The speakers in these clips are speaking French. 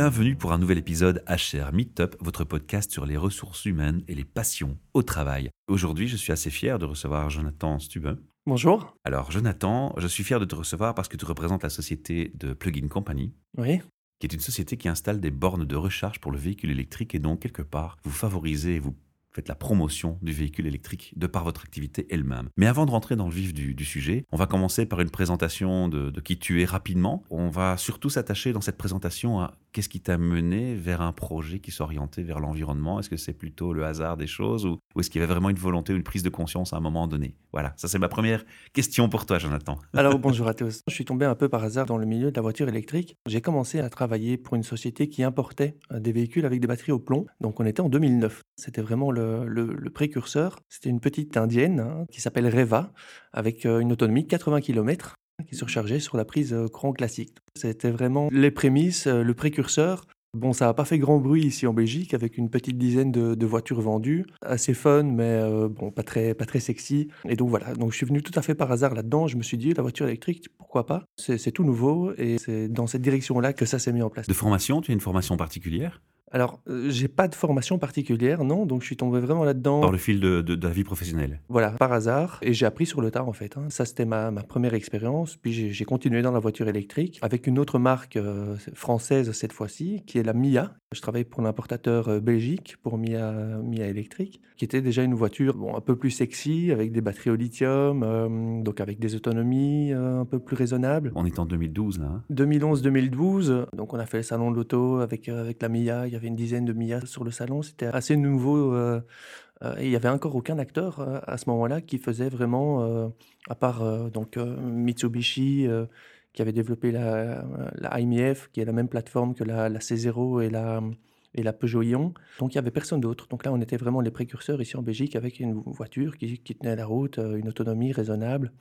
Bienvenue pour un nouvel épisode HR Meetup, votre podcast sur les ressources humaines et les passions au travail. Aujourd'hui, je suis assez fier de recevoir Jonathan Stubin. Bonjour. Alors, Jonathan, je suis fier de te recevoir parce que tu représentes la société de Plugin Company. Oui. Qui est une société qui installe des bornes de recharge pour le véhicule électrique et donc, quelque part, vous favorisez et vous la promotion du véhicule électrique de par votre activité elle-même. Mais avant de rentrer dans le vif du, sujet, on va commencer par une présentation de, qui tu es rapidement. On va surtout s'attacher dans cette présentation à qu'est-ce qui t'a mené vers un projet qui s'orientait vers l'environnement Est-ce que c'est plutôt le hasard des choses ou, est-ce qu'il y avait vraiment une volonté ou une prise de conscience à un moment donné? Voilà, ça c'est ma première question pour toi, Jonathan. Alors bonjour à tous. Je suis tombé un peu par hasard dans le milieu de la voiture électrique. J'ai commencé à travailler pour une société qui importait euh, des véhicules avec des batteries au plomb. Donc on était en 2009. C'était vraiment le, précurseur. C'était une petite indienne hein, qui s'appelle Reva avec euh, une autonomie de 80 km qui se rechargeait sur la prise euh, courant classique. C'était vraiment les prémices, euh, le précurseur. Bon, ça n'a pas fait grand bruit ici en Belgique, avec une petite dizaine de, voitures vendues, assez fun, mais euh, bon, pas très, pas très sexy. Et donc voilà, donc je suis venu tout à fait par hasard là-dedans. Je me suis dit, la voiture électrique, pourquoi pas? C'est tout nouveau, et c'est dans cette direction-là que ça s'est mis en place. De formation, tu as une formation particulière? Alors, euh, j'ai pas de formation particulière, non, donc je suis tombé vraiment là-dedans. Par le fil de, de, la vie professionnelle Voilà, par hasard. Et j'ai appris sur le tas, en fait. Hein. Ça, c'était ma, ma, première expérience. Puis j'ai continué dans la voiture électrique avec une autre marque euh, française cette fois-ci, qui est la Mia. Je travaille pour l'importateur euh, Belgique, pour Mia, Mia électrique, qui était déjà une voiture bon, un peu plus sexy, avec des batteries au lithium, donc avec des autonomies un peu plus raisonnables. On est en 2012, là. 2011-2012. Hein. Donc, on a fait le salon de l'auto avec, avec la Mia y avait une dizaine de milliards sur le salon. C'était assez nouveau. Euh, euh, il n'y avait encore aucun acteur euh, à ce moment-là qui faisait vraiment, à part donc Mitsubishi, qui avait développé la, la IMF, qui est la même plateforme que la, la C0 et la, Peugeot Ion. Donc il n'y avait personne d'autre. Donc là, on était vraiment les précurseurs ici en Belgique avec une voiture qui tenait la route, une autonomie raisonnable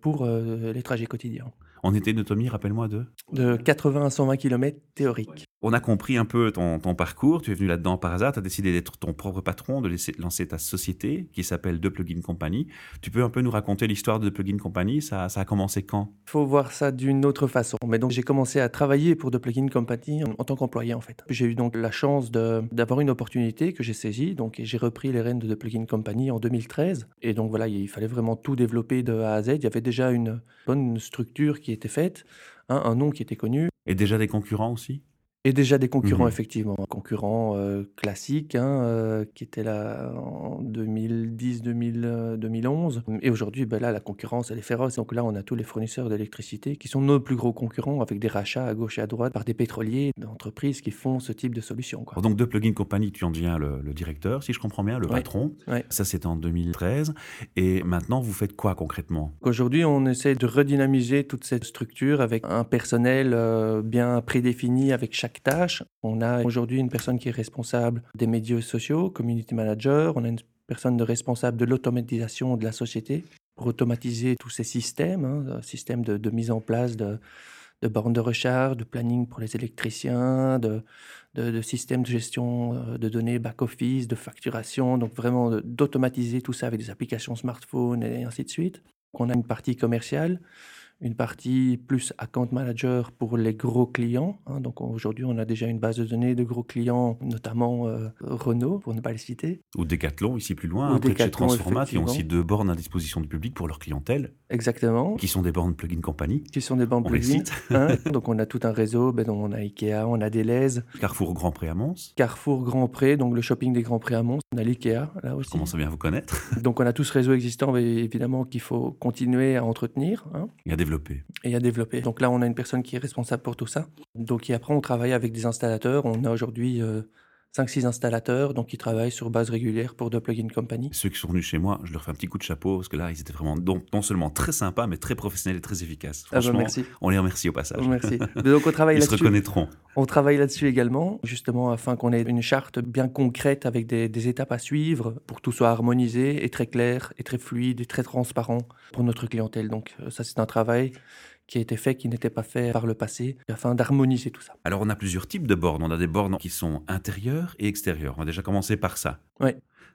pour les trajets quotidiens. On était une autonomie, rappelle-moi, de De 80 à 120 km théorique. On a compris un peu ton, parcours, tu es venu là-dedans par hasard, tu as décidé d'être ton propre patron, de lancer ta société qui s'appelle The Plugin Company. Tu peux un peu nous raconter l'histoire de The Plugin Company ça, ça a commencé quand? Il faut voir ça d'une autre façon. Mais donc j'ai commencé à travailler pour The Plugin Company en, tant qu'employé en fait. J'ai eu donc la chance d'avoir une opportunité que j'ai saisie, donc j'ai repris les rênes de The Plugin Company en 2013. Et donc voilà, il fallait vraiment tout développer de A à Z. Il y avait déjà une bonne structure qui était faite, hein, un nom qui était connu. Et déjà des concurrents aussi? Et déjà des concurrents, mmh effectivement. Concurrents euh, classiques, hein, euh, qui étaient là en 2010, 2011. Et aujourd'hui, ben là, la concurrence, elle est féroce. Donc là, on a tous les fournisseurs d'électricité qui sont nos plus gros concurrents, avec des rachats à gauche et à droite par des pétroliers, d'entreprises qui font ce type de solution. Quoi. Donc de Plugin Company, tu en deviens le, directeur, si je comprends bien, le patron. Ça, c'était en 2013. Et maintenant, vous faites quoi concrètement? Aujourd'hui, on essaie de redynamiser toute cette structure avec un personnel euh, bien prédéfini, avec chaque tâches. On a aujourd'hui une personne qui est responsable des médias sociaux, community manager. On a une personne de responsable de l'automatisation de la société pour automatiser tous ces systèmes, hein, systèmes de, mise en place de, bornes de recharge, de planning pour les électriciens, de, de, systèmes de gestion euh, de données back-office, de facturation, donc vraiment d'automatiser tout ça avec des applications smartphone et ainsi de suite. On a une partie commerciale une partie plus account manager pour les gros clients. Hein. donc aujourd'hui, on a déjà une base de données de gros clients, notamment euh, Renault, pour ne pas les citer. Ou Decathlon, ici plus loin, Ou chez Transformat, qui ont aussi deux bornes à disposition du public pour leur clientèle. Exactement. Qui sont des bornes plugin company. Qui sont des bornes plugin. Hein. donc on a tout un réseau, ben, on a Ikea, on a Deleuze. Carrefour Grand Pré à Mons. Carrefour Grand Pré, donc le shopping des Grands Pré à Mons. On a l'Ikea, là aussi. Comment ça bien vous connaître? donc on a tout ce réseau existant, évidemment qu'il faut continuer à entretenir. Hein. Il y a Et à développer. Donc là, on a une personne qui est responsable pour tout ça. Donc après, on travaille avec des installateurs. On a aujourd'hui euh, 5-6 installateurs, donc qui travaillent sur base régulière pour The Plugin Company. Ceux qui sont venus chez moi, je leur fais un petit coup de chapeau parce que là, ils étaient vraiment non seulement très sympas, mais très professionnels et très efficaces. Ah bah, Franchement, merci. on les remercie au passage. Merci. Donc on travaille. Ils se reconnaîtront. On travaille là-dessus également, justement afin qu'on ait une charte bien concrète avec des, des étapes à suivre pour que tout soit harmonisé et très clair et très fluide et très transparent pour notre clientèle. Donc ça, c'est un travail qui a été fait, qui n'était pas fait par le passé, afin d'harmoniser tout ça. Alors on a plusieurs types de bornes. On a des bornes qui sont intérieures et extérieures. On va déjà commencer par ça. Oui.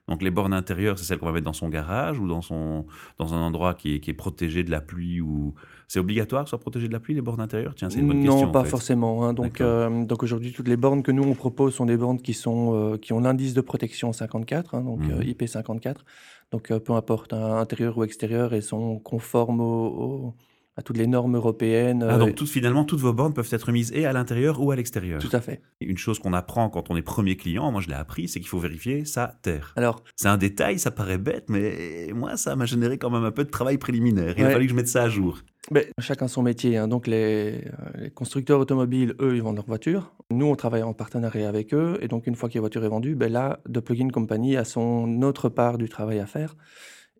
Donc les bornes intérieures, c'est celles qu'on va mettre dans son garage ou dans, son, dans un endroit qui est, qui est protégé de la pluie ou c'est obligatoire soit protégé de la pluie les bornes intérieures? Tiens, c'est une bonne non, question. en pas fait. forcément. hein. Donc, euh, donc aujourd'hui, toutes les bornes que nous on propose sont des bornes qui sont euh, qui ont l'indice de protection 54, hein, donc Mhm. euh, IP 54. Donc peu importe, hein, intérieur ou extérieur, elles sont conformes au- au- à toutes les normes européennes. Ah, euh, donc tout- finalement, toutes vos bornes peuvent être mises et à l'intérieur ou à l'extérieur. tout à fait. Une chose qu'on apprend quand on est premier client, moi je l'ai appris, c'est qu'il faut vérifier sa terre. Alors, C'est un détail, ça paraît bête, mais moi ça m'a généré quand même un peu de travail préliminaire. Il a fallu que je mette ça à jour. ben, chacun son métier. hein. Donc les, euh, les constructeurs automobiles, eux, ils vendent leurs voitures. Nous, on travaille en partenariat avec eux. Et donc une fois que la voiture est vendue, ben là, The Plugin Company a son autre part du travail à faire.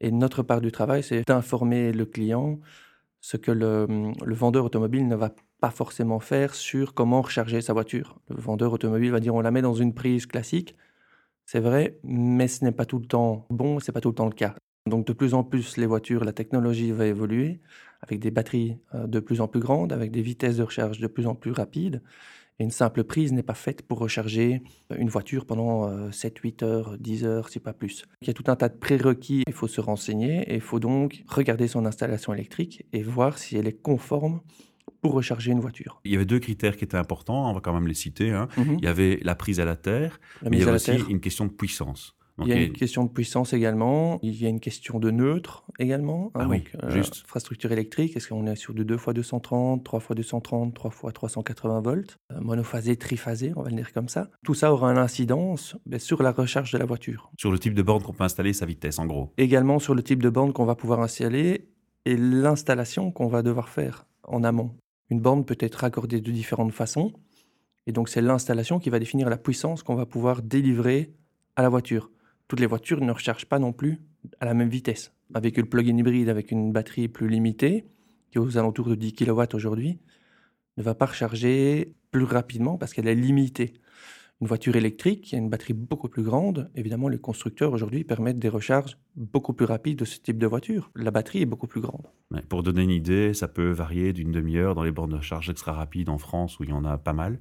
Et notre part du travail, c'est d'informer le client ce que le, vendeur automobile ne va pas forcément faire sur comment recharger sa voiture. Le vendeur automobile va dire on la met dans une prise classique. C'est vrai, mais ce n'est pas tout le temps bon, c'est pas tout le temps le cas. Donc de plus en plus, les voitures, la technologie va évoluer avec des batteries euh, de plus en plus grandes, avec des vitesses de recharge de plus en plus rapides. Et une simple prise n'est pas faite pour recharger une voiture pendant euh, 7, 8 heures, 10 heures, si pas plus. Il y a tout un tas de prérequis, il faut se renseigner et il faut donc regarder son installation électrique et voir si elle est conforme pour recharger une voiture. Il y avait deux critères qui étaient importants, on va quand même les citer. hein. Mhm. Il y avait la prise à la terre, La mais il y avait aussi terre. une question de puissance. Il y a une question de puissance également. Il y a une question de neutre également. hein, Ah oui, euh, juste. Infrastructure électrique, est-ce qu'on est sur du 2 x 230, 3 x 230, 3 x 380 volts, euh, monophasé, triphasé, on va le dire comme ça. Tout ça aura une incidence ben, sur la recharge de la voiture. Sur le type de borne qu'on peut installer, sa vitesse en gros. Également sur le type de borne qu'on va pouvoir installer et l'installation qu'on va devoir faire en amont. Une borne peut être raccordée de différentes façons. Et donc, c'est l'installation qui va définir la puissance qu'on va pouvoir délivrer à la voiture. Toutes les voitures ne rechargent pas non plus à la même vitesse. Un véhicule plug-in hybride avec une batterie plus limitée, qui est aux alentours de 10 kW aujourd'hui, ne va pas recharger plus rapidement parce qu'elle est limitée. Une voiture électrique qui a une batterie beaucoup plus grande, évidemment, les constructeurs aujourd'hui permettent des recharges beaucoup plus rapides de ce type de voiture. La batterie est beaucoup plus grande. Ouais, Pour donner une idée, ça peut varier d'une demi-heure dans les bornes de charge extra rapides en France, où il y en a pas mal,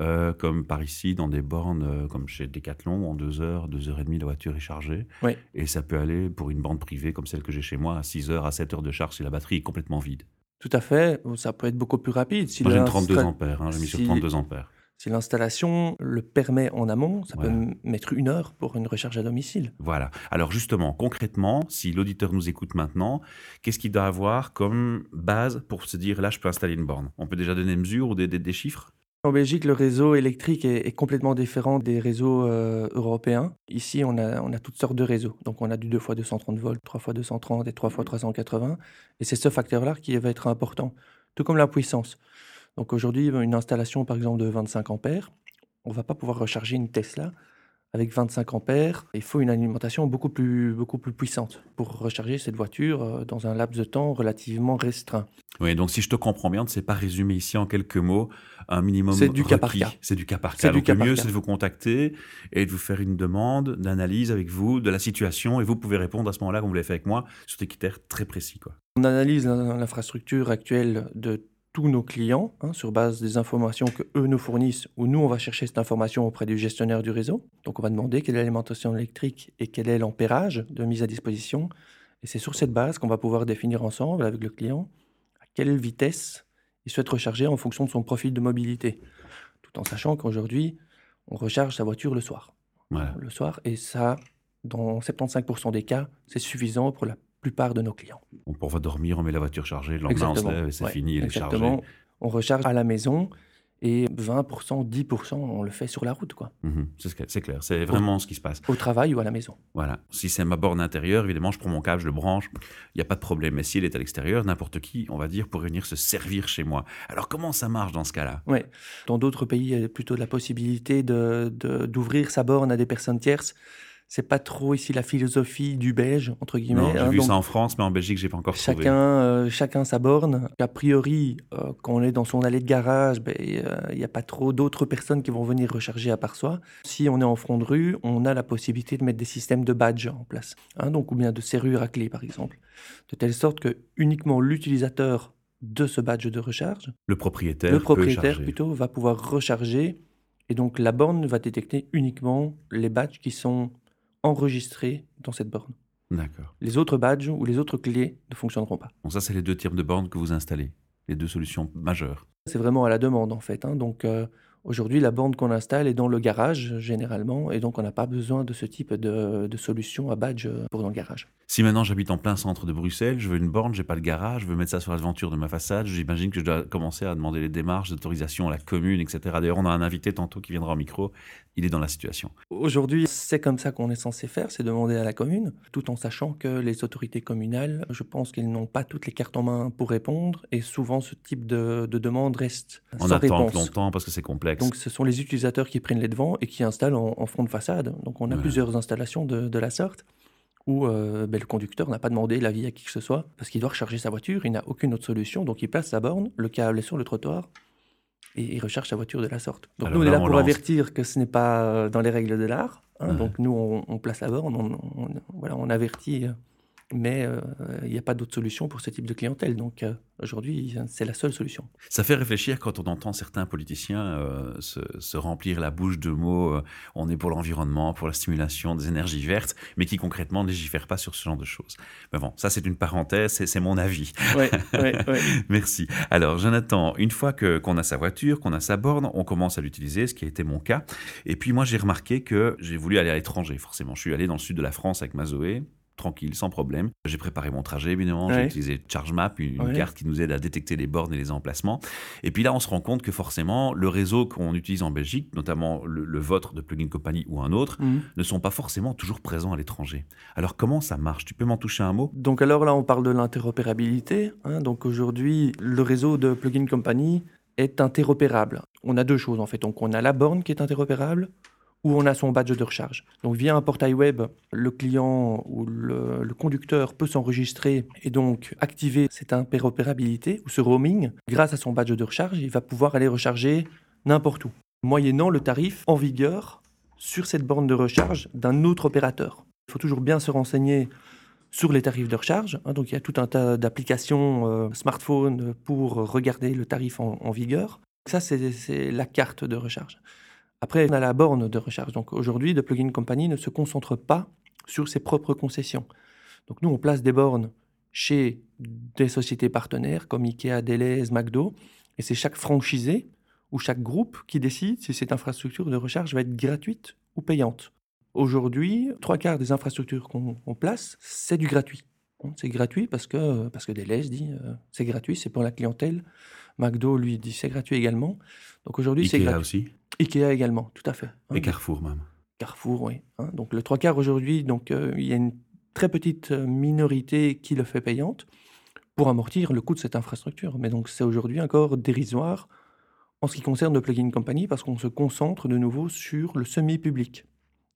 euh, comme par ici, dans des bornes euh, comme chez Decathlon, en deux heures, deux heures et demie, la voiture est chargée. Et ça peut aller pour une borne privée comme celle que j'ai chez moi, à 6 heures, à 7 heures de charge si la batterie est complètement vide. Tout à fait, ça peut être beaucoup plus rapide. Si Moi j'ai une l'insta- 32 ampères, hein, j'ai mis sur si- 32 ampères. Si l'installation le permet en amont, ça peut Voilà. mettre une heure pour une recharge à domicile. Voilà. Alors justement, concrètement, si l'auditeur nous écoute maintenant, qu'est-ce qu'il doit avoir comme base pour se dire là, je peux installer une borne? On peut déjà donner des mesures ou des, des- des chiffres? En Belgique, le réseau électrique est, est complètement différent des réseaux euh, européens. Ici, on a, on a toutes sortes de réseaux. Donc, on a du 2 x 230 volts, 3 x 230 et 3 x 380. Et c'est ce facteur-là qui va être important, tout comme la puissance. Donc, aujourd'hui, une installation, par exemple, de 25 ampères, on ne va pas pouvoir recharger une Tesla avec 25 ampères. Il faut une alimentation beaucoup plus, beaucoup plus puissante pour recharger cette voiture euh, dans un laps de temps relativement restreint. Oui, donc si je te comprends bien, tu ne sais pas résumer ici en quelques mots un minimum C'est du cas par cas. C'est du cas par cas. Donc cas le mieux, c'est de vous contacter et de vous faire une demande d'analyse avec vous de la situation et vous pouvez répondre à ce moment-là, comme vous l'avez fait avec moi, sur des critères très précis. Quoi. On analyse l'in- l'infrastructure actuelle de tous nos clients hein, sur base des informations que eux nous fournissent ou nous on va chercher cette information auprès du gestionnaire du réseau. Donc on va demander quelle est l'alimentation électrique et quel est l'ampérage de mise à disposition. Et c'est sur cette base qu'on va pouvoir définir ensemble avec le client à quelle vitesse il souhaite recharger en fonction de son profil de mobilité. Tout en sachant qu'aujourd'hui on recharge sa voiture le soir. Voilà. Le soir et ça, dans 75% des cas, c'est suffisant pour la plupart de nos clients. On va dormir, on met la voiture chargée, le lendemain on se lève et c'est Ouais, fini, elle est chargée. On recharge à la maison et 20%, 10%, on le fait sur la route, quoi. Mhm, c'est clair, c'est vraiment ce qui se passe. Au travail ou à la maison. Voilà. Si c'est ma borne intérieure, évidemment, je prends mon câble, je le branche, il n'y a pas de problème. Mais si elle est à l'extérieur, n'importe qui, on va dire, pourrait venir se servir chez moi. Alors comment ça marche dans ce cas-là? Ouais. Dans d'autres pays, il y a plutôt la possibilité de- de- d'ouvrir sa borne à des personnes tierces. C'est pas trop ici la philosophie du belge, entre guillemets. J'ai hein. vu ça en France, mais en Belgique, j'ai pas encore trouvé. Chacun, euh, chacun sa borne. A priori, euh, quand on est dans son allée de garage, ben, euh, il n'y a pas trop d'autres personnes qui vont venir recharger à part soi. Si on est en front de rue, on a la possibilité de mettre des systèmes de badge en place, hein, donc ou bien de serrure à clé par exemple, de telle sorte que uniquement l'utilisateur de ce badge de recharge, Le propriétaire, le propriétaire plutôt, va pouvoir recharger et donc la borne va détecter uniquement les badges qui sont enregistrés dans cette borne. D'accord. Les autres badges ou les autres clés ne fonctionneront pas. Donc ça, c'est les deux types de bornes que vous installez, les deux solutions majeures. C'est vraiment à la demande en fait. hein. Donc euh, aujourd'hui, la borne qu'on installe est dans le garage généralement, et donc on n'a pas besoin de ce type de, de solution à badge euh, pour dans le garage. Si maintenant j'habite en plein centre de Bruxelles, je veux une borne, j'ai pas le garage, je veux mettre ça sur l'aventure de ma façade, j'imagine que je dois commencer à demander les démarches d'autorisation à la commune, etc. D'ailleurs, on a un invité tantôt qui viendra au micro, il est dans la situation. Aujourd'hui, c'est comme ça qu'on est censé faire, c'est demander à la commune, tout en sachant que les autorités communales, je pense qu'elles n'ont pas toutes les cartes en main pour répondre, et souvent ce type de, de demande reste On sans attend réponse. longtemps parce que c'est complexe. Donc ce sont les utilisateurs qui prennent les devants et qui installent en, en fond de façade. Donc on a plusieurs installations de, de la sorte où euh, ben, le conducteur n'a pas demandé l'avis à qui que ce soit parce qu'il doit recharger sa voiture, il n'a aucune autre solution, donc il place sa borne, le câble est sur le trottoir et il recharge sa voiture de la sorte. Donc Alors nous on est là, on pour lance. avertir que ce n'est pas euh, dans les règles de l'art. hein. Ouais. Donc nous on, on place la borne, on, on- voilà, on avertit, euh, mais euh, il n'y a pas d'autre solution pour ce type de clientèle. Donc euh, aujourd'hui c'est la seule solution. Ça fait réfléchir quand on entend certains politiciens euh, se, se remplir la bouche de mots euh, on est pour l'environnement, pour la stimulation des énergies vertes, mais qui concrètement ne légifèrent pas sur ce genre de choses. Mais bon, ça c'est une parenthèse, c'est- c'est mon avis. Ouais, ouais, ouais. Merci. Alors, Jonathan, une fois que qu'on a sa voiture, qu'on a sa borne, on commence à l'utiliser, ce qui a été mon cas. Et puis moi, j'ai remarqué que j'ai voulu aller à l'étranger, forcément. Je suis allé dans le sud de la France avec ma Zoé, tranquille, sans problème. J'ai préparé mon trajet, évidemment. J'ai utilisé ChargeMap, une, carte qui nous aide à détecter les bornes et les emplacements. Et puis là, on se rend compte que forcément, le réseau qu'on utilise en Belgique, notamment le, le vôtre de Plugin Company ou un autre, Mhm. ne sont pas forcément toujours présents à l'étranger. Alors, comment ça marche? Tu peux m'en toucher un mot? Donc alors là, on parle de l'interopérabilité. hein. donc aujourd'hui, le réseau de Plugin Company est interopérable. On a deux choses en fait. Donc on a la borne qui est interopérable ou on a son badge de recharge. Donc via un portail web, le client ou le, conducteur peut s'enregistrer et donc activer cette interopérabilité ou ce roaming. Grâce à son badge de recharge, il va pouvoir aller recharger n'importe où, moyennant le tarif en vigueur sur cette borne de recharge d'un autre opérateur. Il faut toujours bien se renseigner sur les tarifs de recharge. hein. donc il y a tout un tas d'applications euh, smartphone pour regarder le tarif en, en vigueur. Ça, c'est la carte de recharge. Après, on a la borne de recharge. Donc aujourd'hui, The Plugin Company ne se concentre pas sur ses propres concessions. Donc nous, on place des bornes chez des sociétés partenaires comme Ikea, Deleuze, McDo, et c'est chaque franchisé ou chaque groupe qui décide si cette infrastructure de recharge va être gratuite ou payante. Aujourd'hui, trois quarts des infrastructures qu'on place, c'est du gratuit. C'est gratuit parce que, parce que Deleuze dit euh, c'est gratuit, c'est pour la clientèle. McDo, lui, dit c'est gratuit également. Donc aujourd'hui, c'est gratuit. aussi Ikea également, tout à fait. hein. Et Carrefour même. Carrefour, oui. hein. Donc le trois quarts aujourd'hui, donc euh, il y a une très petite euh, minorité qui le fait payante pour amortir le coût de cette infrastructure. Mais donc c'est aujourd'hui encore dérisoire en ce qui concerne le plugin company parce qu'on se concentre de nouveau sur le semi-public,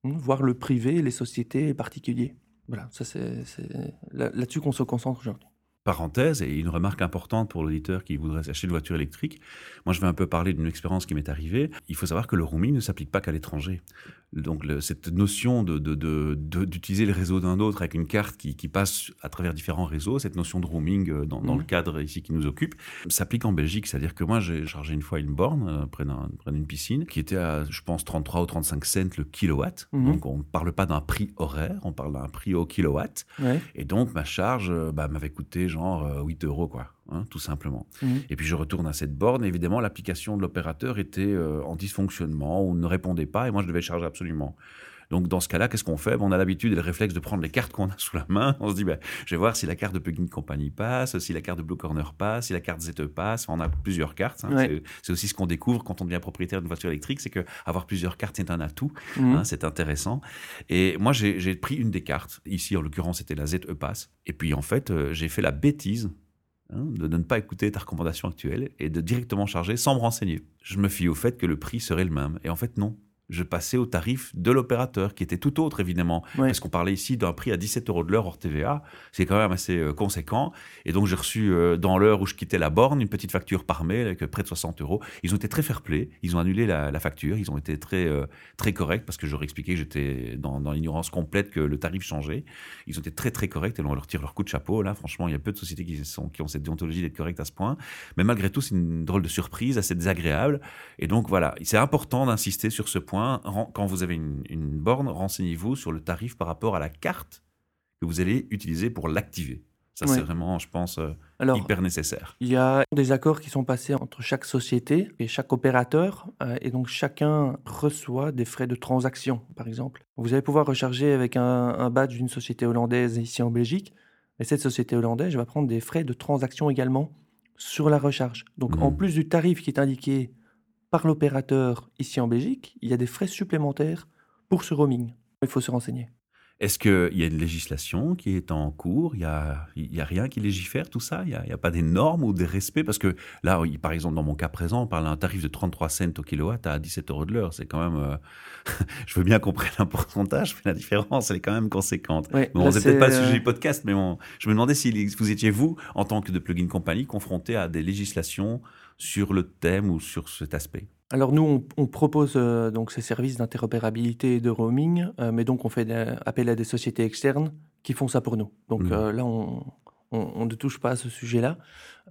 hein, voire le privé, les sociétés, les particuliers. Voilà, ça c'est c'est là- là-dessus qu'on se concentre aujourd'hui. Parenthèse et une remarque importante pour l'auditeur qui voudrait acheter une voiture électrique. Moi, je vais un peu parler d'une expérience qui m'est arrivée. Il faut savoir que le roaming ne s'applique pas qu'à l'étranger. Donc, le- cette notion de, de- de- de- d'utiliser le réseau d'un autre avec une carte qui, qui passe à travers différents réseaux, cette notion de roaming euh, dans, dans le cadre ici qui nous occupe, s'applique en Belgique. C'est-à-dire que moi, j'ai chargé une fois une borne euh, près, d'un- près d'une piscine qui était à, je pense, 33 ou 35 cents le kilowatt. Mhm. Donc, on ne parle pas d'un prix horaire, on parle d'un prix au kilowatt. Ouais. Et donc, ma charge euh, bah, m'avait coûté genre euh, 8 euros, quoi, hein, tout simplement. Mhm. Et puis, je retourne à cette borne. Évidemment, l'application de l'opérateur était euh, en dysfonctionnement ou ne répondait pas. Et moi, je devais charger absolument. Donc, dans ce cas-là, qu'est-ce qu'on fait? Ben, On a l'habitude et le réflexe de prendre les cartes qu'on a sous la main. On se dit, ben, je vais voir si la carte de Plugin Company passe, si la carte de Blue Corner passe, si la carte ZE passe. On a plusieurs cartes. hein. Ouais. C'est- aussi ce qu'on découvre quand on devient propriétaire d'une voiture électrique, c'est que avoir plusieurs cartes, c'est un atout. Mhm. Hein, c'est intéressant. Et moi, j'ai pris une des cartes. Ici, en l'occurrence, c'était la ZE Pass. Et puis, en fait, euh, j'ai fait la bêtise hein, de, de ne pas écouter ta recommandation actuelle et de directement charger sans me renseigner. Je me fie au fait que le prix serait le même. Et en fait, non. Je passais au tarif de l'opérateur, qui était tout autre, évidemment. Ouais. Parce qu'on parlait ici d'un prix à 17 euros de l'heure hors TVA. C'est quand même assez euh, conséquent. Et donc, j'ai reçu, euh, dans l'heure où je quittais la borne, une petite facture par mail avec près de 60 euros. Ils ont été très fair-play. Ils ont annulé la, la facture. Ils ont été très, euh, très corrects parce que j'aurais expliqué que j'étais dans, dans l'ignorance complète que le tarif changeait. Ils ont été très, très corrects et on leur tire leur coup de chapeau. Là, franchement, il y a peu de sociétés qui, sont, qui ont cette déontologie d'être correctes à ce point. Mais malgré tout, c'est une drôle de surprise, assez désagréable. Et donc, voilà, c'est important d'insister sur ce point point, quand vous avez une, une borne, renseignez-vous sur le tarif par rapport à la carte que vous allez utiliser pour l'activer. Ça, Ouais. c'est vraiment, je pense, euh, Alors, hyper nécessaire. il y a des accords qui sont passés entre chaque société et chaque opérateur, euh, et donc chacun reçoit des frais de transaction, par exemple. Vous allez pouvoir recharger avec un, un badge d'une société hollandaise ici en Belgique, et cette société hollandaise va prendre des frais de transaction également sur la recharge. Donc, en Mhm. plus du tarif qui est indiqué par l'opérateur ici en Belgique, il y a des frais supplémentaires pour ce roaming. Il faut se renseigner. Est-ce qu'il y a une législation qui est en cours? Il n'y a, y a rien qui légifère tout ça? Il n'y a, pas des normes ou des respects? Parce que là, par exemple, dans mon cas présent, on parle d'un tarif de 33 cents au kilowatt à 17 euros de l'heure. C'est quand même... euh, je veux bien qu'on prenne un pourcentage, mais la différence, elle est quand même conséquente. Ouais, Bon, là, c'est peut-être pas le euh, sujet du podcast, mais on- je me demandais si vous étiez, vous, en tant que de plugin compagnie, confronté à des législations sur le thème ou sur cet aspect. Alors nous, on, on propose euh, donc ces services d'interopérabilité et de roaming, euh, mais donc on fait des- appel à des sociétés externes qui font ça pour nous. Donc euh, là, on, on- on ne touche pas à ce sujet-là.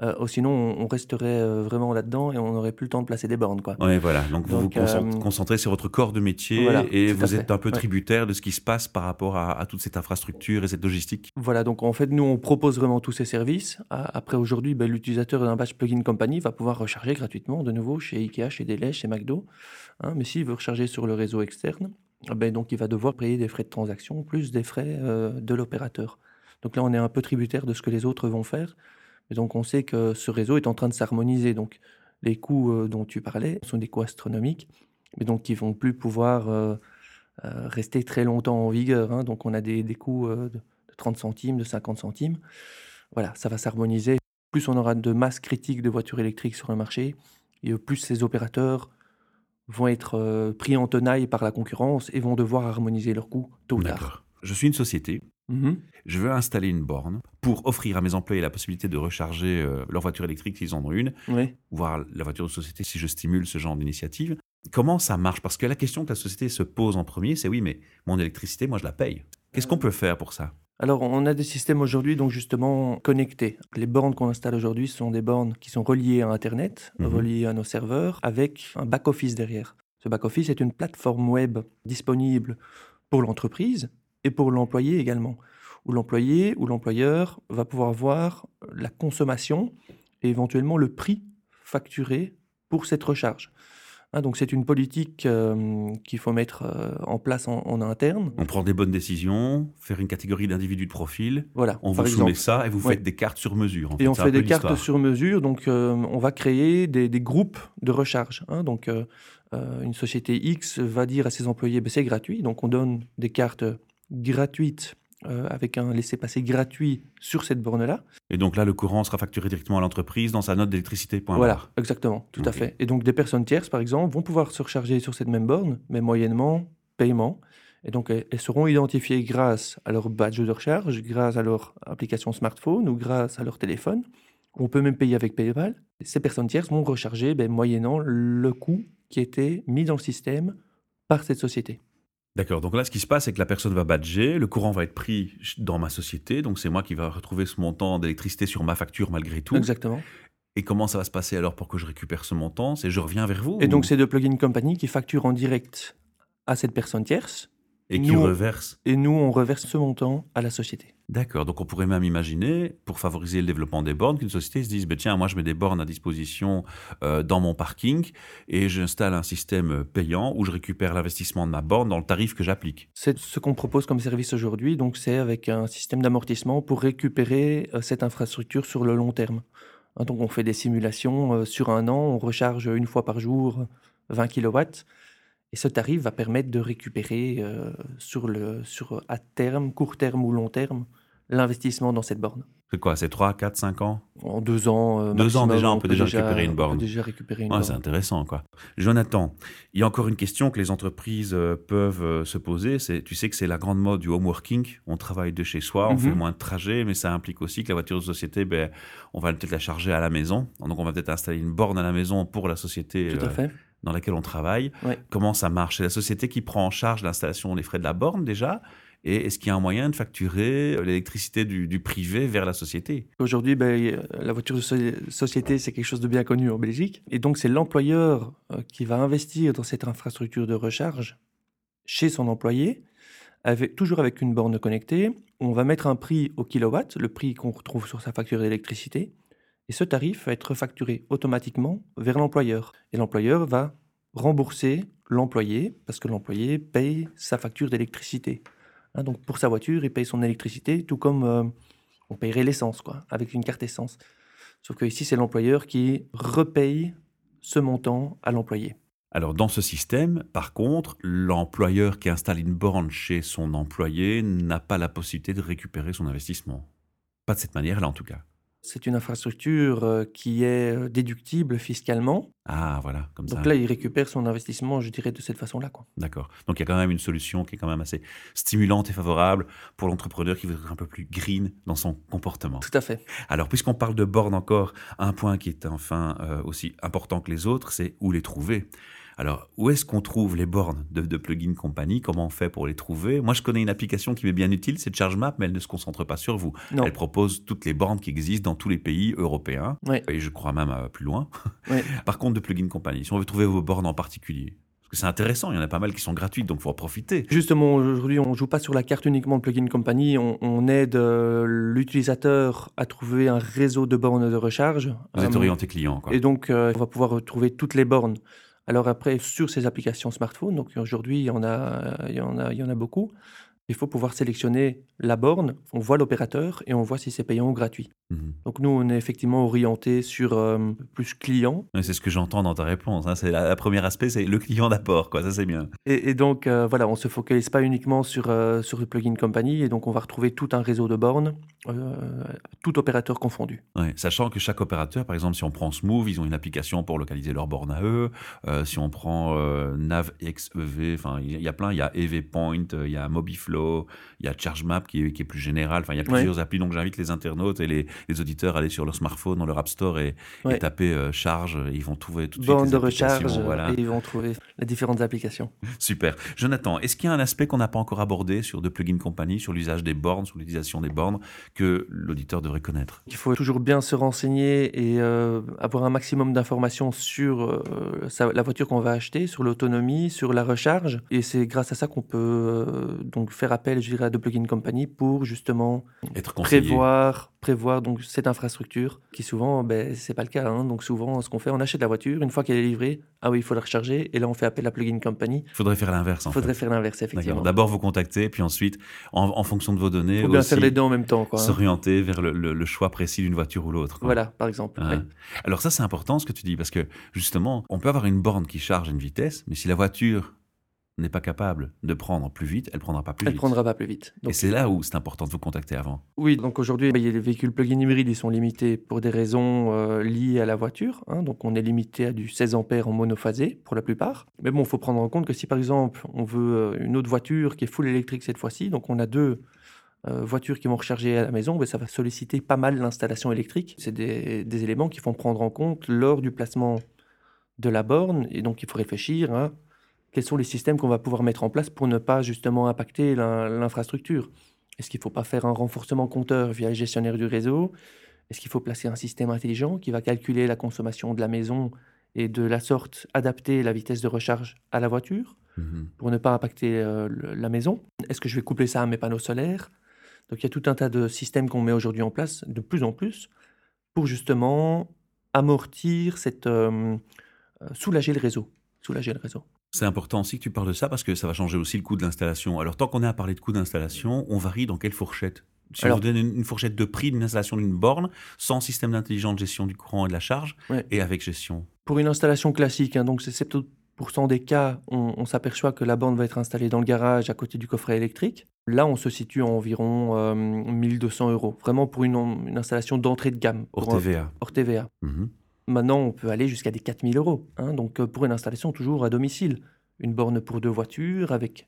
Euh, oh, sinon, on, on resterait euh, vraiment là-dedans et on n'aurait plus le temps de placer des bornes. Quoi. Oui, voilà. Donc, vous vous Donc, euh, concentrez sur votre corps de métier Voilà, et vous êtes un peu Ouais. tributaire de ce qui se passe par rapport à, à toute cette infrastructure et cette logistique. Voilà, donc en fait, nous, on propose vraiment tous ces services. Après, aujourd'hui, ben, l'utilisateur d'un badge plugin company va pouvoir recharger gratuitement de nouveau chez Ikea, chez Deleuze, chez McDo. hein. mais s'il veut recharger sur le réseau externe, ben, donc il va devoir payer des frais de transaction plus des frais euh, de l'opérateur. Donc là, on est un peu tributaire de ce que les autres vont faire. Et donc, on sait que ce réseau est en train de s'harmoniser. Donc, les coûts euh, dont tu parlais sont des coûts astronomiques, mais donc qui vont plus pouvoir euh, euh, rester très longtemps en vigueur. hein. Donc, on a des, des coûts de, de 30 centimes, de 50 centimes. Voilà, ça va s'harmoniser. Plus on aura de masse critique de voitures électriques sur le marché, et plus ces opérateurs vont être pris en tenaille par la concurrence et vont devoir harmoniser leurs coûts tôt ou tard. Je suis une société. Mhm. Je veux installer une borne pour offrir à mes employés la possibilité de recharger euh, leur voiture électrique s'ils en ont une, Oui. voire la voiture de société si je stimule ce genre d'initiative. Comment ça marche? Parce que la question que la société se pose en premier, c'est oui, mais mon électricité, moi, je la paye. Qu'est-ce qu'on peut faire pour ça? Alors, on a des systèmes aujourd'hui, donc justement connectés. Les bornes qu'on installe aujourd'hui sont des bornes qui sont reliées à Internet, Mhm. reliées à nos serveurs, avec un back-office derrière. Ce back-office est une plateforme web disponible pour l'entreprise et pour l'employé également, où l'employé ou l'employeur va pouvoir voir la consommation et éventuellement le prix facturé pour cette recharge. Hein, donc, c'est une politique euh, qu'il faut mettre euh, en place en, en interne. On prend des bonnes décisions, faire une catégorie d'individus de profil, Voilà, on vous exemple. soumet ça et vous Ouais. faites des cartes sur mesure. en Et fait. on fait des cartes sur mesure, donc euh, on va créer des, des groupes de recharge. hein. donc une société X va dire à ses employés, ben, c'est gratuit, donc on donne des cartes gratuites euh, avec un laissez-passer gratuit sur cette borne-là. Et donc là, le courant sera facturé directement à l'entreprise dans sa note d'électricité. Voilà, barre. exactement, tout à fait. Et donc des personnes tierces, par exemple, vont pouvoir se recharger sur cette même borne, mais moyennement paiement. Et donc elles, elles seront identifiées grâce à leur badge de recharge, grâce à leur application smartphone ou grâce à leur téléphone. On peut même payer avec PayPal. Ces personnes tierces vont recharger ben, moyennant le coût qui était mis dans le système par cette société. D'accord. Donc là, ce qui se passe, c'est que la personne va badger, le courant va être pris dans ma société, donc c'est moi qui va retrouver ce montant d'électricité sur ma facture malgré tout. Exactement. Et comment ça va se passer alors pour que je récupère ce montant? C'est je reviens vers vous Et ou- donc c'est de plugin company qui facture en direct à cette personne tierce. Et qui nous- reverse. Et nous, on reverse ce montant à la société. D'accord. Donc on pourrait même imaginer, pour favoriser le développement des bornes, qu'une société se dise ben, tiens, moi je mets des bornes à disposition euh, dans mon parking et j'installe un système payant où je récupère l'investissement de ma borne dans le tarif que j'applique. C'est ce qu'on propose comme service aujourd'hui. Donc, c'est avec un système d'amortissement pour récupérer euh, cette infrastructure sur le long terme. Hein, donc, on fait des simulations euh, sur un an. On recharge une fois par jour 20 kW. Et ce tarif va permettre de récupérer euh, sur le, sur, à terme, court terme ou long terme, l'investissement dans cette borne. C'est quoi C'est 3, 4, 5 ans? En deux ans. euh, Deux ans déjà, on peut déjà récupérer une on peut borne. déjà récupérer une Ouais, borne. c'est intéressant, quoi. Jonathan, il y a encore une question que les entreprises euh, peuvent euh, se poser. C'est, tu sais que c'est la grande mode du home working. On travaille de chez soi, on Mhm. fait moins de trajets, mais ça implique aussi que la voiture de société, ben, on va peut-être la charger à la maison. Donc, on va peut-être installer une borne à la maison pour la société Tout à euh, fait. Dans laquelle on travaille. Ouais. Comment ça marche C'est la société qui prend en charge l'installation des frais de la borne déjà Et est-ce qu'il y a un moyen de facturer l'électricité du, privé vers la société? Aujourd'hui, ben, la voiture de société, c'est quelque chose de bien connu en Belgique. Et donc, c'est l'employeur euh, qui va investir dans cette infrastructure de recharge chez son employé, avec, toujours avec une borne connectée. On va mettre un prix au kilowatt, le prix qu'on retrouve sur sa facture d'électricité. Et ce tarif va être facturé automatiquement vers l'employeur. Et l'employeur va rembourser l'employé parce que l'employé paye sa facture d'électricité. Hein, donc pour sa voiture, il paye son électricité, tout comme euh, on payerait l'essence, quoi, avec une carte essence. Sauf que ici, c'est l'employeur qui repaye ce montant à l'employé. Alors dans ce système, par contre, l'employeur qui installe une borne chez son employé n'a pas la possibilité de récupérer son investissement. Pas de cette manière-là en tout cas. C'est une infrastructure euh, qui est euh, déductible fiscalement. Ah, voilà, comme ça. Donc là, il récupère son investissement, je dirais, de cette façon-là. D'accord. Donc il y a quand même une solution qui est quand même assez stimulante et favorable pour l'entrepreneur qui veut être un peu plus green dans son comportement. Tout à fait. Alors, puisqu'on parle de bornes encore, un point qui est enfin euh, aussi important que les autres, c'est où les trouver. Alors, où est-ce qu'on trouve les bornes de, de Plugin Company? Comment on fait pour les trouver? Moi, je connais une application qui m'est bien utile, c'est ChargeMap, mais elle ne se concentre pas sur vous. Elle propose toutes les bornes qui existent dans tous les pays européens, et je crois même euh, plus loin. Par contre, de Plugin Company, si on veut trouver vos bornes en particulier, parce que c'est intéressant, il y en a pas mal qui sont gratuites, donc il faut en profiter. Justement, aujourd'hui, on ne joue pas sur la carte uniquement de Plugin Company, on, aide euh, l'utilisateur à trouver un réseau de bornes de recharge. Vous êtes euh, orienté client, quoi. Et donc, on va pouvoir retrouver toutes les bornes alors après, sur ces applications smartphone, donc aujourd'hui, il a, il y en a, il y en a beaucoup. Il faut pouvoir sélectionner la borne, on voit l'opérateur et on voit si c'est payant ou gratuit. Mhm. Donc nous, on est effectivement orienté sur euh, plus client. c'est ce que j'entends dans ta réponse. Hein. C'est la, premier aspect, c'est le client d'apport, quoi. Ça c'est bien. Et, donc euh, voilà, on se focalise pas uniquement sur euh, sur le plugin company et donc on va retrouver tout un réseau de bornes, tout opérateur confondu. sachant que chaque opérateur, par exemple, si on prend Smooth, ils ont une application pour localiser leurs bornes à eux. si on prend Nav XEV, enfin il y, a plein, il y a EV Point, il y a Mobiflow, il y a ChargeMap qui est, qui est plus général. Enfin, il y a plusieurs applis. Donc j'invite les internautes et les les auditeurs aller sur leur smartphone, dans leur App Store et, taper euh, charge. Et ils vont trouver tout de suite. de recharge et ils vont trouver les différentes applications. Super. Jonathan, est-ce qu'il y a un aspect qu'on n'a pas encore abordé sur de plugin company, sur l'usage des bornes, sur l'utilisation des bornes, que l'auditeur devrait connaître? Il faut toujours bien se renseigner et euh, avoir un maximum d'informations sur euh, la voiture qu'on va acheter, sur l'autonomie, sur la recharge. Et c'est grâce à ça qu'on peut donc faire appel, je dirais, à de plugin company pour justement Être prévoir, prévoir donc cette infrastructure qui souvent ben c'est pas le cas hein. donc souvent ce qu'on fait on achète la voiture. Une fois qu'elle est livrée ah oui il faut la recharger. Et là on fait appel à plugin company. Il faudrait faire l'inverse il faudrait faire l'inverse effectivement. D'abord vous contacter puis ensuite en, fonction de vos données bien faire les deux en même temps s'orienter vers le, choix précis d'une voiture ou l'autre voilà par exemple alors ça c'est important ce que tu dis parce que justement on peut avoir une borne qui charge à une vitesse mais si la voiture n'est pas capable de prendre plus vite, elle prendra pas plus elle vite. Elle prendra pas plus vite. et c'est là où c'est important de vous contacter avant. Oui, donc aujourd'hui, bah, les véhicules plug-in hybrides, ils sont limités pour des raisons euh, liées à la voiture. Hein. donc on est limité à du 16 ampères en monophasé pour la plupart. Mais bon, il faut prendre en compte que si par exemple on veut euh, une autre voiture qui est full électrique cette fois-ci, donc on a deux euh, voitures qui vont recharger à la maison, bah, ça va solliciter pas mal l'installation électrique. C'est des, des, éléments qu'il faut prendre en compte lors du placement de la borne. Et donc il faut réfléchir à quels sont les systèmes qu'on va pouvoir mettre en place pour ne pas justement impacter l'infrastructure? Est-ce qu'il ne faut pas faire un renforcement compteur via le gestionnaire du réseau? Est-ce qu'il faut placer un système intelligent qui va calculer la consommation de la maison et de la sorte adapter la vitesse de recharge à la voiture mmh pour ne pas impacter euh, la maison? Est-ce que je vais coupler ça à mes panneaux solaires? Donc il y a tout un tas de systèmes qu'on met aujourd'hui en place de plus en plus pour justement amortir cette euh, euh, soulager le réseau, soulager le réseau. C'est important aussi que tu parles de ça parce que ça va changer aussi le coût de l'installation. Alors, tant qu'on est à parler de coût d'installation, on varie dans quelle fourchette Si on vous donne une, fourchette de prix d'une installation d'une borne, sans système d'intelligence de gestion du courant et de la charge, et avec gestion Pour une installation classique, hein, donc c'est 70% des cas, on, s'aperçoit que la borne va être installée dans le garage à côté du coffret électrique. Là, on se situe à environ 1200 euh, euros, vraiment pour une, installation d'entrée de gamme. Hors TVA. hors TVA. Mmh Maintenant, on peut aller jusqu'à des 4000 euros. Hein, donc, euh, pour une installation toujours à domicile. Une borne pour deux voitures avec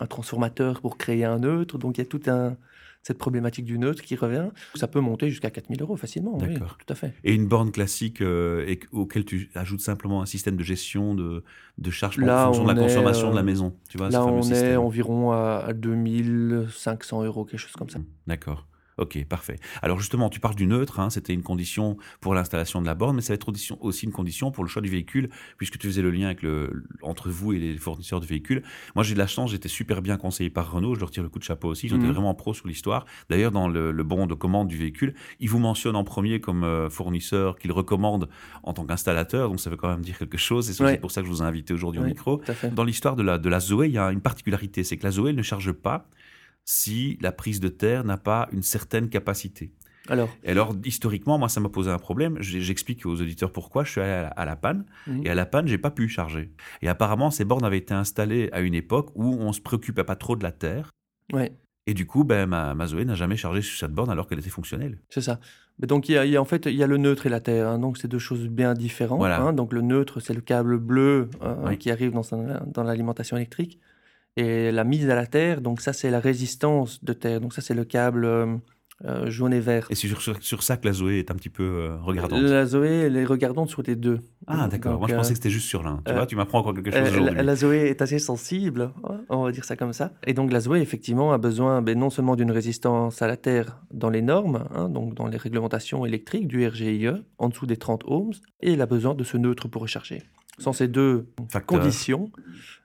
un transformateur pour créer un neutre. Donc il y a toute un, cette problématique du neutre qui revient. Ça peut monter jusqu'à 4000 euros facilement. Oui, D'accord. tout à fait. Et une borne classique euh, et, auquel tu ajoutes simplement un système de gestion de, de charge en fonction de la on est, consommation de la euh, maison. Tu vois, Là, on est système. environ à, à 2500 euros, quelque chose comme ça. D'accord. Ok, parfait. Alors justement, tu parles du neutre, hein, c'était une condition pour l'installation de la borne, mais ça va être aussi une condition pour le choix du véhicule, puisque tu faisais le lien avec le, entre vous et les fournisseurs de véhicules. Moi, j'ai de la chance, j'étais super bien conseillé par Renault, je leur tire le coup de chapeau aussi, ils ont été Mhm. vraiment pro sur l'histoire. D'ailleurs, dans le, le bon de commande du véhicule, ils vous mentionnent en premier comme euh, fournisseur qu'ils recommandent en tant qu'installateur, donc ça veut quand même dire quelque chose, et c'est Ouais. pour ça que je vous ai invité aujourd'hui au micro. Dans l'histoire de la, de la Zoé, il y a une particularité, c'est que la Zoé elle ne charge pas si la prise de terre n'a pas une certaine capacité. Alors, Et alors, historiquement, moi, ça m'a posé un problème. J'explique aux auditeurs pourquoi. Je suis allé à la, à la panne, et à la panne, j'ai pas pu charger. Et apparemment, ces bornes avaient été installées à une époque où on se préoccupait pas trop de la terre. ouais, Et du coup, ben, ma, ma Zoé n'a jamais chargé sur cette borne alors qu'elle était fonctionnelle. c'est ça. Mais donc, il y a, il y a- en fait, il y a le neutre et la terre. hein. donc, c'est deux choses bien différentes. Voilà. hein. donc, le neutre, c'est le câble bleu euh, Oui. qui arrive dans, dans l'alimentation électrique. Et la mise à la terre, donc ça, c'est la résistance de terre. Donc, ça, c'est le câble euh, euh, jaune et vert. Et c'est sur, sur, sur ça que la Zoé est un petit peu euh, regardante. La Zoé, elle est regardante sur les deux. Ah, d'accord. Moi, je pensais que c'était juste sur l'un. Tu vois, tu m'apprends encore quelque chose aujourd'hui. la, la Zoé est assez sensible, hein, on va dire ça comme ça. Et donc la Zoé, effectivement, a besoin ben, non seulement d'une résistance à la terre dans les normes, hein, donc dans les réglementations électriques du RGIE, en dessous des 30 ohms, et elle a besoin de ce neutre pour recharger. Sans ces deux Facteur. conditions,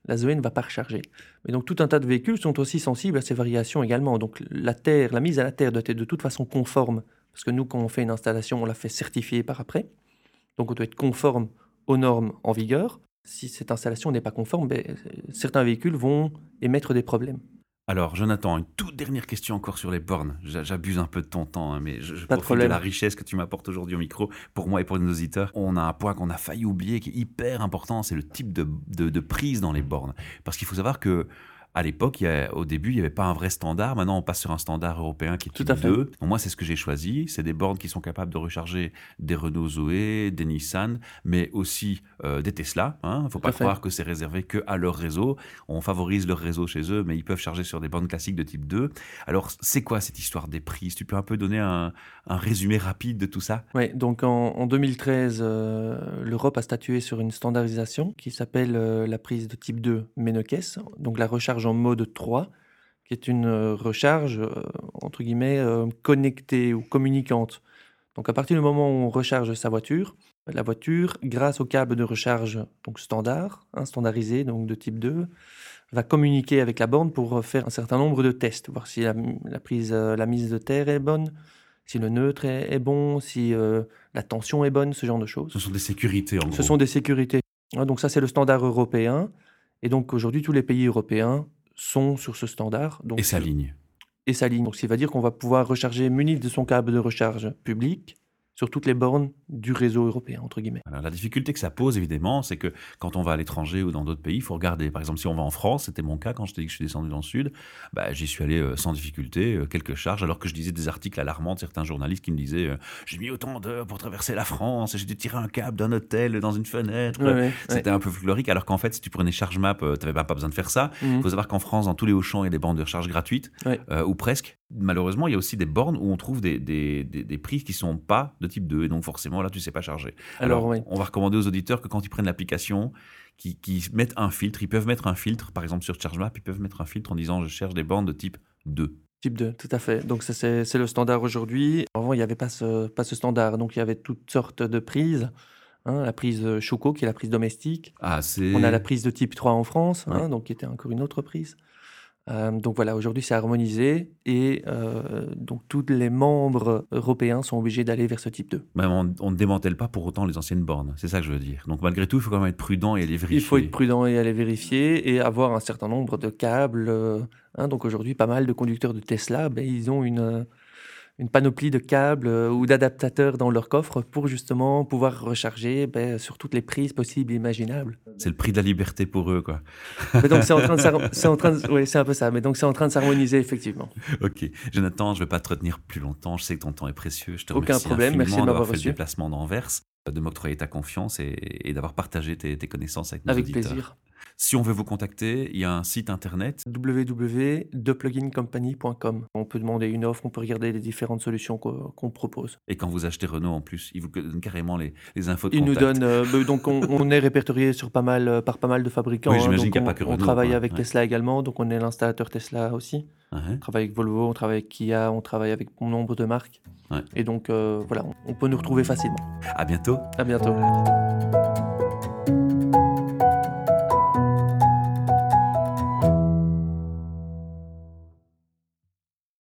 la Zoé ne va pas recharger. Mais donc tout un tas de véhicules sont aussi sensibles à ces variations également. Donc la terre, la mise à la terre doit être de toute façon conforme, parce que nous, quand on fait une installation, on la fait certifier par après. Donc on doit être conforme aux normes en vigueur. Si cette installation n'est pas conforme, ben, certains véhicules vont émettre des problèmes. Alors, Jonathan, une toute dernière question encore sur les bornes. J'a- J'abuse un peu de ton temps, hein, mais je, je de profite de la richesse que tu m'apportes aujourd'hui au micro pour moi et pour nos auditeurs. On a un point qu'on a failli oublier qui est hyper important, c'est le type de, de- de prise dans les bornes. Parce qu'il faut savoir que à l'époque, au début, il n'y avait pas un vrai standard. Maintenant, on passe sur un standard européen qui est Tout type à fait. 2. Donc, moi, c'est ce que j'ai choisi. C'est des bornes qui sont capables de recharger des Renault Zoé, des Nissan, mais aussi euh, des Tesla. Il ne faut pas croire que c'est réservé que à leur réseau. On favorise leur réseau chez eux, mais ils peuvent charger sur des bornes classiques de type 2. Alors, c'est quoi cette histoire des prises Tu peux un peu donner un, un résumé rapide de tout ça Ouais, donc en, en 2013, euh, l'Europe a statué sur une standardisation qui s'appelle euh, la prise de type 2 Menekes, donc la recharge en mode 3, qui est une euh, recharge, euh, entre guillemets, euh, connectée ou communicante. Donc à partir du moment où on recharge sa voiture, la voiture, grâce au câble de recharge donc standard, hein, standardisé, donc de type 2, va communiquer avec la borne pour faire un certain nombre de tests, voir si la, la prise, la mise de terre est bonne, si le neutre est, est bon, si euh, la tension est bonne, ce genre de choses. Ce sont des sécurités, en gros. Ce sont des sécurités. Ah, donc ça, c'est le standard européen. Et donc aujourd'hui, tous les pays européens sont sur ce standard. Donc, Et sa ligne. et sa ligne. Donc, ce qui va dire qu'on va pouvoir recharger muni de son câble de recharge public sur toutes les bornes du réseau européen, entre guillemets. La difficulté que ça pose, évidemment, c'est que quand on va à l'étranger ou dans d'autres pays, il faut regarder. Par exemple, si on va en France, c'était mon cas quand je t'ai dit que je suis descendu dans le sud, bah, j'y suis allé euh, sans difficulté, euh, quelques charges, alors que je lisais des articles alarmants de certains journalistes qui me disaient euh, J'ai mis autant d'heures pour traverser la France, j'ai dû tirer un câble d'un hôtel dans une fenêtre. Ouais, ouais, C'était un peu folklorique, alors qu'en fait, si tu prenais Charge Map, tu n'avais pas besoin de faire ça. Il Mhm. faut savoir qu'en France, dans tous les Auchan, il y a des bornes de recharge gratuites, euh, ou presque. Malheureusement, il y a aussi des bornes où on trouve des, des, des, des prises qui sont pas de type 2, et donc forcément, là, tu sais pas charger. Alors, Alors, oui. on va recommander aux auditeurs que quand ils prennent l'application, qu'ils mettent un filtre, ils peuvent mettre un filtre, par exemple sur ChargeMap, ils peuvent mettre un filtre en disant je cherche des bornes de type 2. Type 2, tout à fait. Donc ça, c'est le standard aujourd'hui. Avant, il n'y avait pas ce, pas ce standard. Donc il y avait toutes sortes de prises. hein, la prise Choco, qui est la prise domestique. Ah, c'est. On a la prise de type 3 en France, hein, donc qui était encore une autre prise. Euh, donc voilà, aujourd'hui c'est harmonisé et euh, donc tous les membres européens sont obligés d'aller vers ce type 2. Même on, on ne démantèle pas pour autant les anciennes bornes, c'est ça que je veux dire. Donc malgré tout, il faut quand même être prudent et les vérifier. Il faut être prudent et aller vérifier et avoir un certain nombre de câbles. euh, hein. donc aujourd'hui, pas mal de conducteurs de Tesla, ben, ils ont une, une panoplie de câbles euh, ou d'adaptateurs dans leur coffre pour justement pouvoir recharger ben, sur toutes les prises possibles et imaginables. C'est le prix de la liberté pour eux, quoi. Mais donc c'est en train de, s'har- c'est en train de- ouais, c'est un peu ça. Mais donc c'est en train de s'harmoniser effectivement. ok. Jonathan, je ne vais pas te retenir plus longtemps. Je sais que ton temps est précieux. Je te Aucun remercie problème, merci de fait le déplacement d'Anvers, de m'octroyer ta confiance et, et d'avoir partagé tes, tes connaissances avec nos Avec auditeurs. plaisir. Si on veut vous contacter, il y a un site internet. www.deplugincompany.com. On peut demander une offre, on peut regarder les différentes solutions qu'on propose. Et quand vous achetez Renault en plus, il vous donne carrément les, les infos de Il nous contact. donne, euh, bah, donc on, on est répertorié sur pas mal, euh, par pas mal de fabricants. Oui, hein, j'imagine qu'il y a on, pas que on Renault, travaille quoi. avec Ouais. Tesla également, donc on est l'installateur Tesla aussi. Ouais. On travaille avec Volvo, on travaille avec Kia, on travaille avec bon nombre de marques. Ouais. Et donc euh, voilà, on, on peut nous retrouver facilement. À bientôt. À bientôt.